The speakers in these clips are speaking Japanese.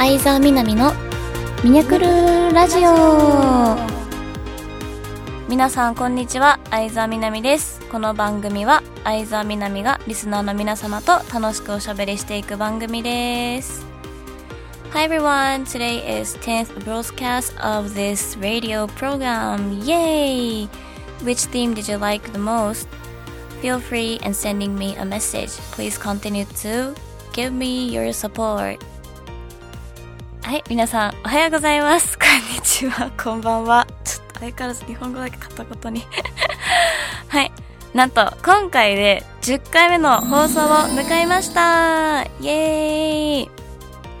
相沢みなみのミニャクルラジオ皆さんこんにちは相沢みなみですこの番組は相沢みなみがリスナーの皆様と楽しくおしゃべりしていく番組です Hi everyone, today is 10th broadcast of this radio program. Yay! Which theme did you like the most? Feel free and sending me a message. Please continue to give me your support. はい、皆さん、おはようございます。こんにちは、こんばんは。ちょっと相変わらず日本語だけ片言に。はい。なんと、今回で10回目の放送を迎えましたイエーイ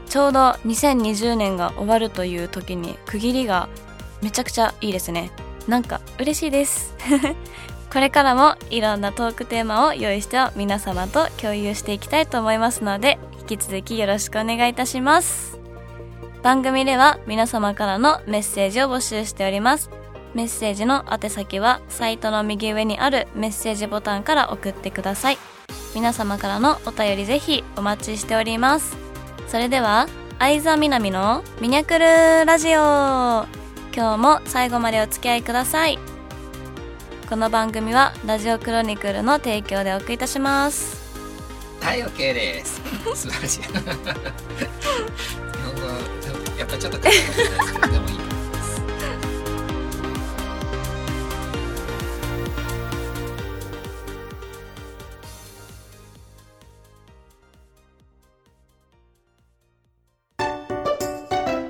ちょうど2020年が終わるという時に区切りがめちゃくちゃいいですね。なんか嬉しいです。これからもいろんなトークテーマを用意して皆様と共有していきたいと思いますので、引き続きよろしくお願いいたします。番組では皆様からのメッセージを募集しております。メッセージの宛先はサイトの右上にあるメッセージボタンから送ってください。皆様からのお便りぜひお待ちしております。それでは、相沢みなみのミニャクルラジオ今日も最後までお付き合いください。この番組はラジオクロニクルの提供でお送りいたします。はい、OK です。素晴らしい。やっぱちょっと変わったですけど、でもいいと思います。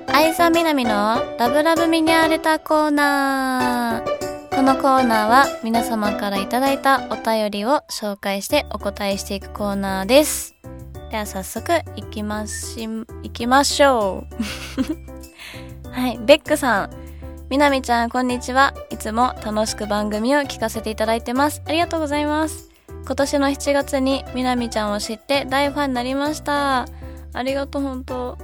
相沢みなみのラブラブミニャーレターコーナー。このコーナーは皆様からいただいたお便りを紹介してお答えしていくコーナーです。では早速行きまし、行きましょう。はい、ベックさん。みなみちゃん、こんにちは。いつも楽しく番組を聞かせていただいてます。ありがとうございます。今年の7月にみなみちゃんを知って大ファンになりました。ありがとう、本当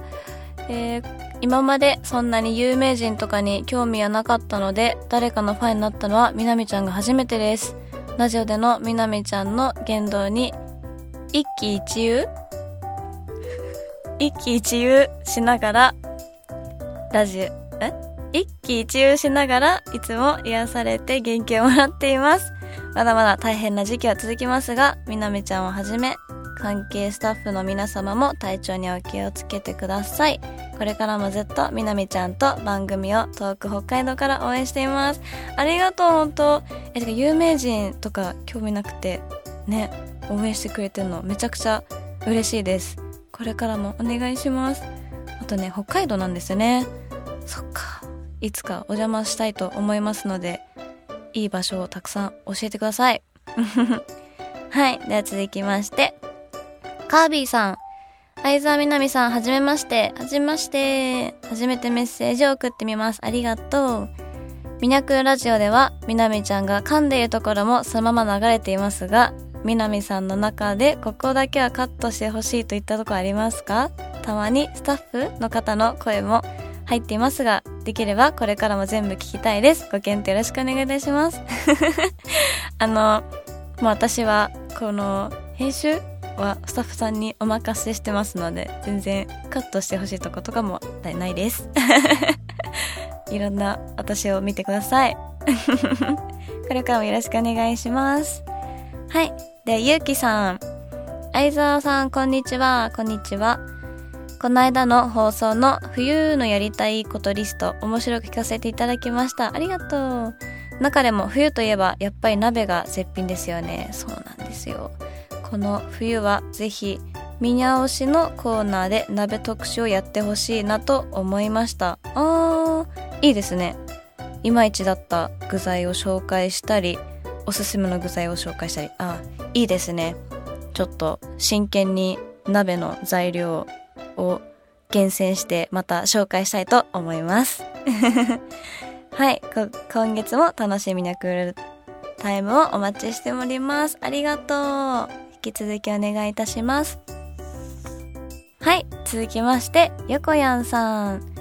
えー今までそんなに有名人とかに興味はなかったので、誰かのファンになったのはみなみちゃんが初めてです。ラジオでのみなみちゃんの言動に、一喜一憂一喜一憂しながら、ラジオ、え？一喜一憂しながら、いつも癒されて元気をもらっています。まだまだ大変な時期は続きますが、みなみちゃんをはじめ、関係スタッフの皆様も体調にお気をつけてください。これからもずっとみなみちゃんと番組を遠く北海道から応援しています。ありがとう、本当え、てか有名人とか興味なくて、ね、応援してくれてるのめちゃくちゃ嬉しいです。これからもお願いします。あとね、北海道なんですよね。そっか。いつかお邪魔したいと思いますので、いい場所をたくさん教えてください。はい。では続きまして、カービーさん。相沢みなみさん、はじめまして。はじめまして。初めてメッセージを送ってみます。ありがとう。ミニャクラジオでは、みなみちゃんが噛んでいるところもそのまま流れていますが、みなみさんの中でここだけはカットしてほしいといったとこありますか？たまにスタッフの方の声も入っていますが、できればこれからも全部聞きたいです。ご検討よろしくお願いいたします。あの、もう私は、この、編集はスタッフさんにお任せしてますので、全然カットしてほしいとことかもないです。いろんな私を見てください。これからもよろしくお願いします。はい。で、ゆうきさん。相沢さん、こんにちは。こんにちは。この間の放送の冬のやりたいことリスト、面白く聞かせていただきました。ありがとう。中でも冬といえばやっぱり鍋が絶品ですよね。そうなんですよ。この冬はぜひミニャ推しのコーナーで鍋特集をやってほしいなと思いました。あー、いいですね。いまいちだった具材を紹介したり、おすすめの具材を紹介したり。あ、いいですね。ちょっと真剣に鍋の材料を厳選してまた紹介したいと思います。はい、今月も楽しみなクールタイムをお待ちしております。ありがとう。引き続きお願いいたします。はい、続きまして、横やんさん。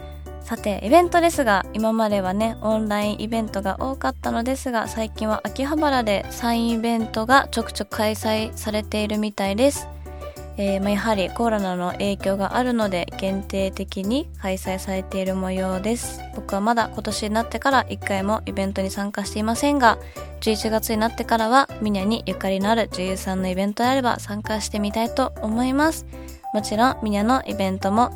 さて、イベントですが、今まではね、オンラインイベントが多かったのですが、最近は秋葉原でサインイベントがちょくちょく開催されているみたいです。えーまあ、やはりコロナの影響があるので限定的に開催されている模様です僕はまだ今年になってから一回もイベントに参加していませんが11月になってからはミニャにゆかりのある女優さんのイベントであれば参加してみたいと思いますもちろんミニャのイベントも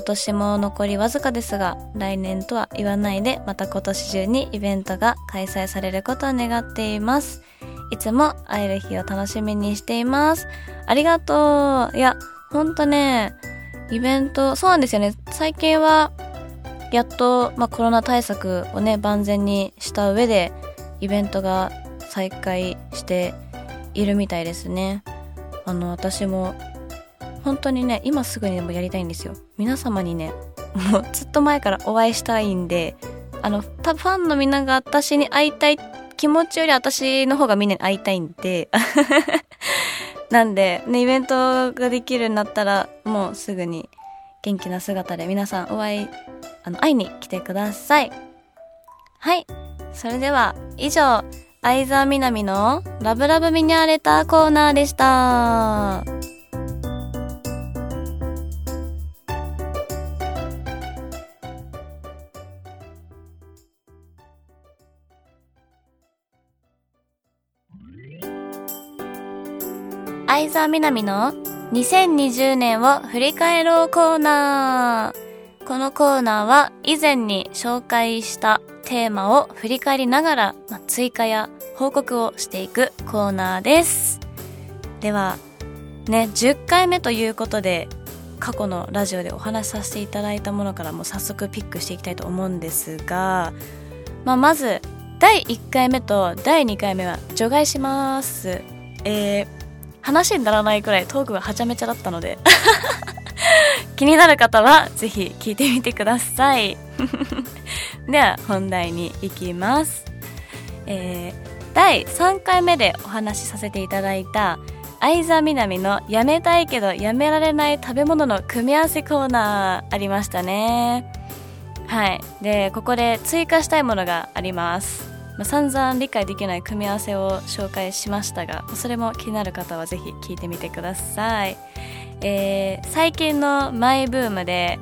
今年も残りわずかですが来年とは言わないでまた今年中にイベントが開催されることを願っています。いつも会える日を楽しみにしています。ありがとう。いやほんとねイベントそうなんですよね。最近はやっと、まあ、コロナ対策をね万全にした上でイベントが再開しているみたいですね。あの私も本当にね今すぐにでもやりたいんですよ。皆様にねもうずっと前からお会いしたいんであの多分ファンのみんなが私に会いたい気持ちより私の方がみんなに会いたいんで なんで、ね、イベントができるようになったらもうすぐに元気な姿で皆さんお会いあの会いに来てください。はい。それでは以上相沢みなみのラブラブミニャーレターコーナーでした。相沢みなみの2020年を振り返ろうコーナー。このコーナーは以前に紹介したテーマを振り返りながら、まあ、追加や報告をしていくコーナーです。では、ね、10回目ということで、過去のラジオでお話しさせていただいたものからも早速ピックしていきたいと思うんですが、まあ、まず、第1回目と第2回目は除外します。えー、話にならないくらいトークがはちゃめちゃだったので 気になる方はぜひ聞いてみてください。では本題に行きます、えー、第3回目でお話しさせていただいた相座みなみのやめたいけどやめられない食べ物の組み合わせコーナーありましたね。はい。でここで追加したいものがあります。まあ、散々理解できない組み合わせを紹介しましたがそれも気になる方はぜひ聞いてみてください、えー、最近のマイブームで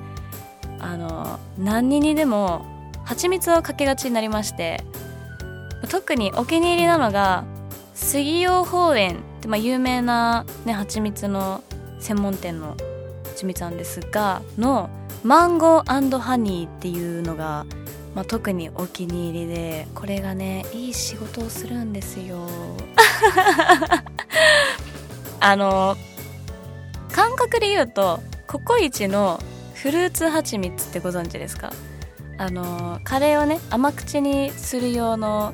あの何にでも蜂蜜をかけがちになりまして特にお気に入りなのが杉陽宝園って、まあ、有名な、ね、蜂蜜の専門店の蜂蜜なんですがのマンゴーハニーっていうのがまあ、特にお気に入りでこれがねいい仕事をするんですよ。あの感覚で言うとココイチのフルーツ蜂蜜ってご存知ですか？あのカレーをね甘口にする用の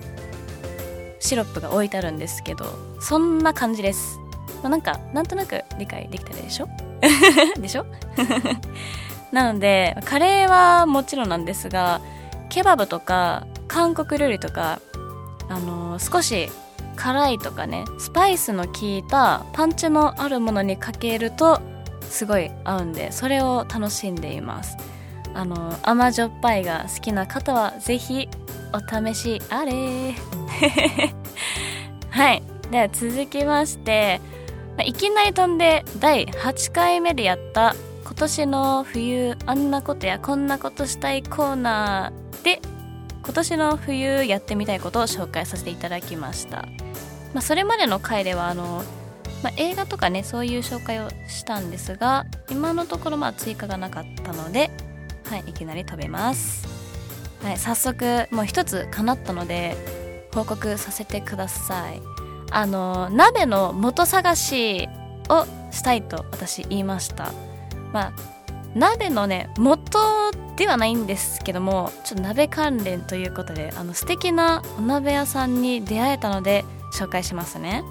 シロップが置いてあるんですけどそんな感じです、まあ、なんかなんとなく理解できたでしょ？でしょ？なのでカレーはもちろんなんですがケバブとか韓国料理とか、あのー、少し辛いとかねスパイスの効いたパンチのあるものにかけるとすごい合うんでそれを楽しんでいます。あのー、甘じょっぱいが好きな方はぜひお試しあれ。はい。では続きまして、いきなり飛んで第8回目でやった今年の冬あんなことやこんなことしたいコーナーで今年の冬やってみたいことを紹介させていただきました、まあ、それまでの回ではあの、まあ、映画とかねそういう紹介をしたんですが今のところまあ追加がなかったので、はい、いきなり飛べます、はい、早速もう一つ叶ったので報告させてください。あの鍋の元探しをしたいと私言いました。まあ鍋のね元ではないんですけどもちょっと鍋関連ということであの素敵なお鍋屋さんに出会えたので紹介しますね。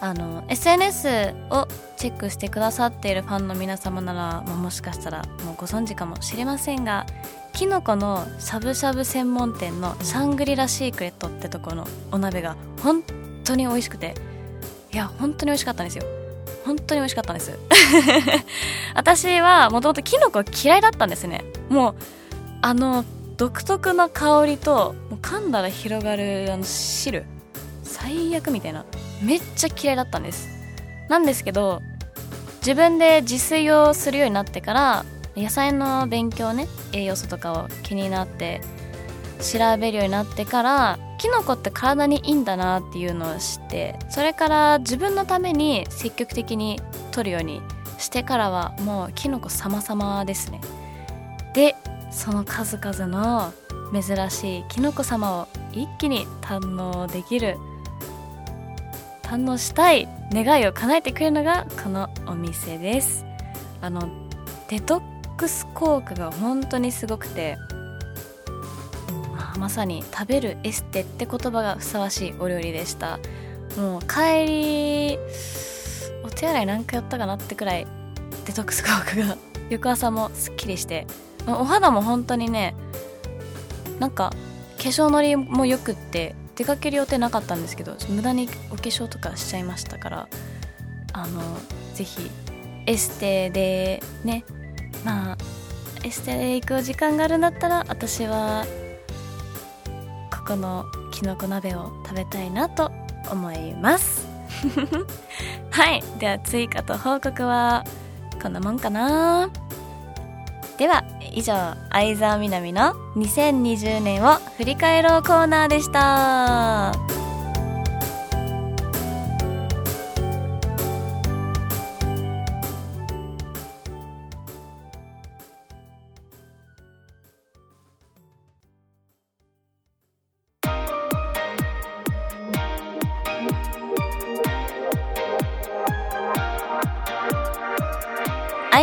あの SNS をチェックしてくださっているファンの皆様なら、まあ、もしかしたらもうご存知かもしれませんがきのこのしゃぶしゃぶ専門店のシャングリラシークレットってところのお鍋が本当に美味しくていや本当に美味しかったんですよ。本当に美味しかったんです。私はもともとキノコ嫌いだったんですね。もうあの独特な香りともう噛んだら広がるあの汁。最悪みたいな。めっちゃ嫌いだったんです。なんですけど自分で自炊をするようになってから野菜の勉強ね栄養素とかを気になって調べるようになってからキノコって体にいいんだなっていうのを知ってそれから自分のために積極的に取るようにしてからはもうキノコ様々ですね。でその数々の珍しいキノコ様を一気に堪能できる堪能したい願いを叶えてくれるのがこのお店です。あのデトックス効果が本当にすごくてまさに食べるエステって言葉がふさわしいお料理でした。もう帰りお手洗い何回やったかなってくらいデトックス効果が。翌朝もすっきりして。お肌も本当にねなんか化粧のりもよくって出かける予定なかったんですけど無駄にお化粧とかしちゃいましたからあのぜひエステでねまあエステで行く時間があるんだったら私はここのきのこ鍋を食べたいなと思います。はい。では追加と報告はこんなもんかな。では以上相沢みなみの2020年を振り返ろうコーナーでした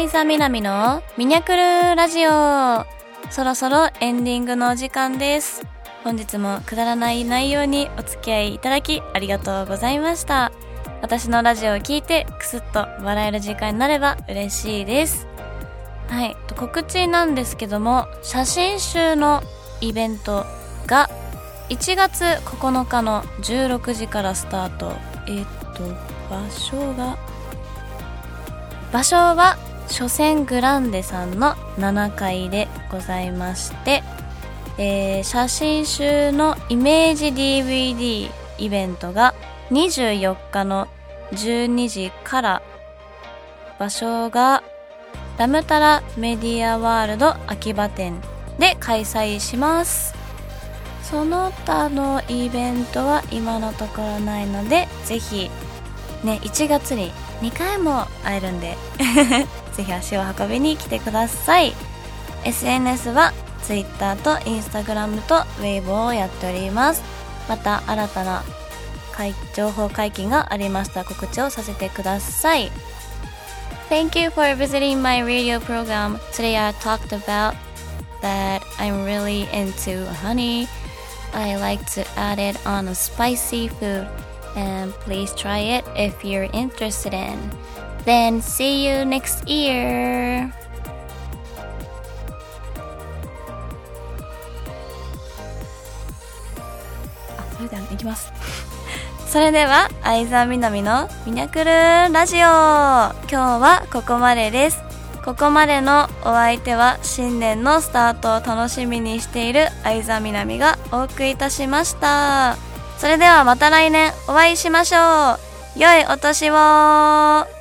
相沢みなみのミニャクルラジオ。そろそろエンディングのお時間です。本日もくだらない内容にお付き合いいただきありがとうございました。私のラジオを聞いてクスッと笑える時間になれば嬉しいです。はい。告知なんですけども写真集のイベントが1月9日の16時からスタート。えっ、と場所が場所は書店グランデさんの7階でございまして、えー写真集のイメージ DVD イベントが24日の12時から場所がラムタラメディアワールド秋葉店で開催します。その他のイベントは今のところないのでぜひね1月に2回も会えるんで。ぜひ足を運びに来てください SNS は Twitter と Instagram と Weibo をやっておりますまた新たな情報解禁がありました告知をさせてください Thank you for visiting my radio program. Today I talked about that I'm really into honey. I like to add it on a spicy food and please try it if you're interested in. Then see you next year. あ、それでは行きます。それでは、相沢みなみのミニャクルラジオ。今日はここまでです。ここまでのお相手は新年のスタートを楽しみにしている相沢みなみがお送りいたしました。それではまた来年お会いしましょう。良いお年を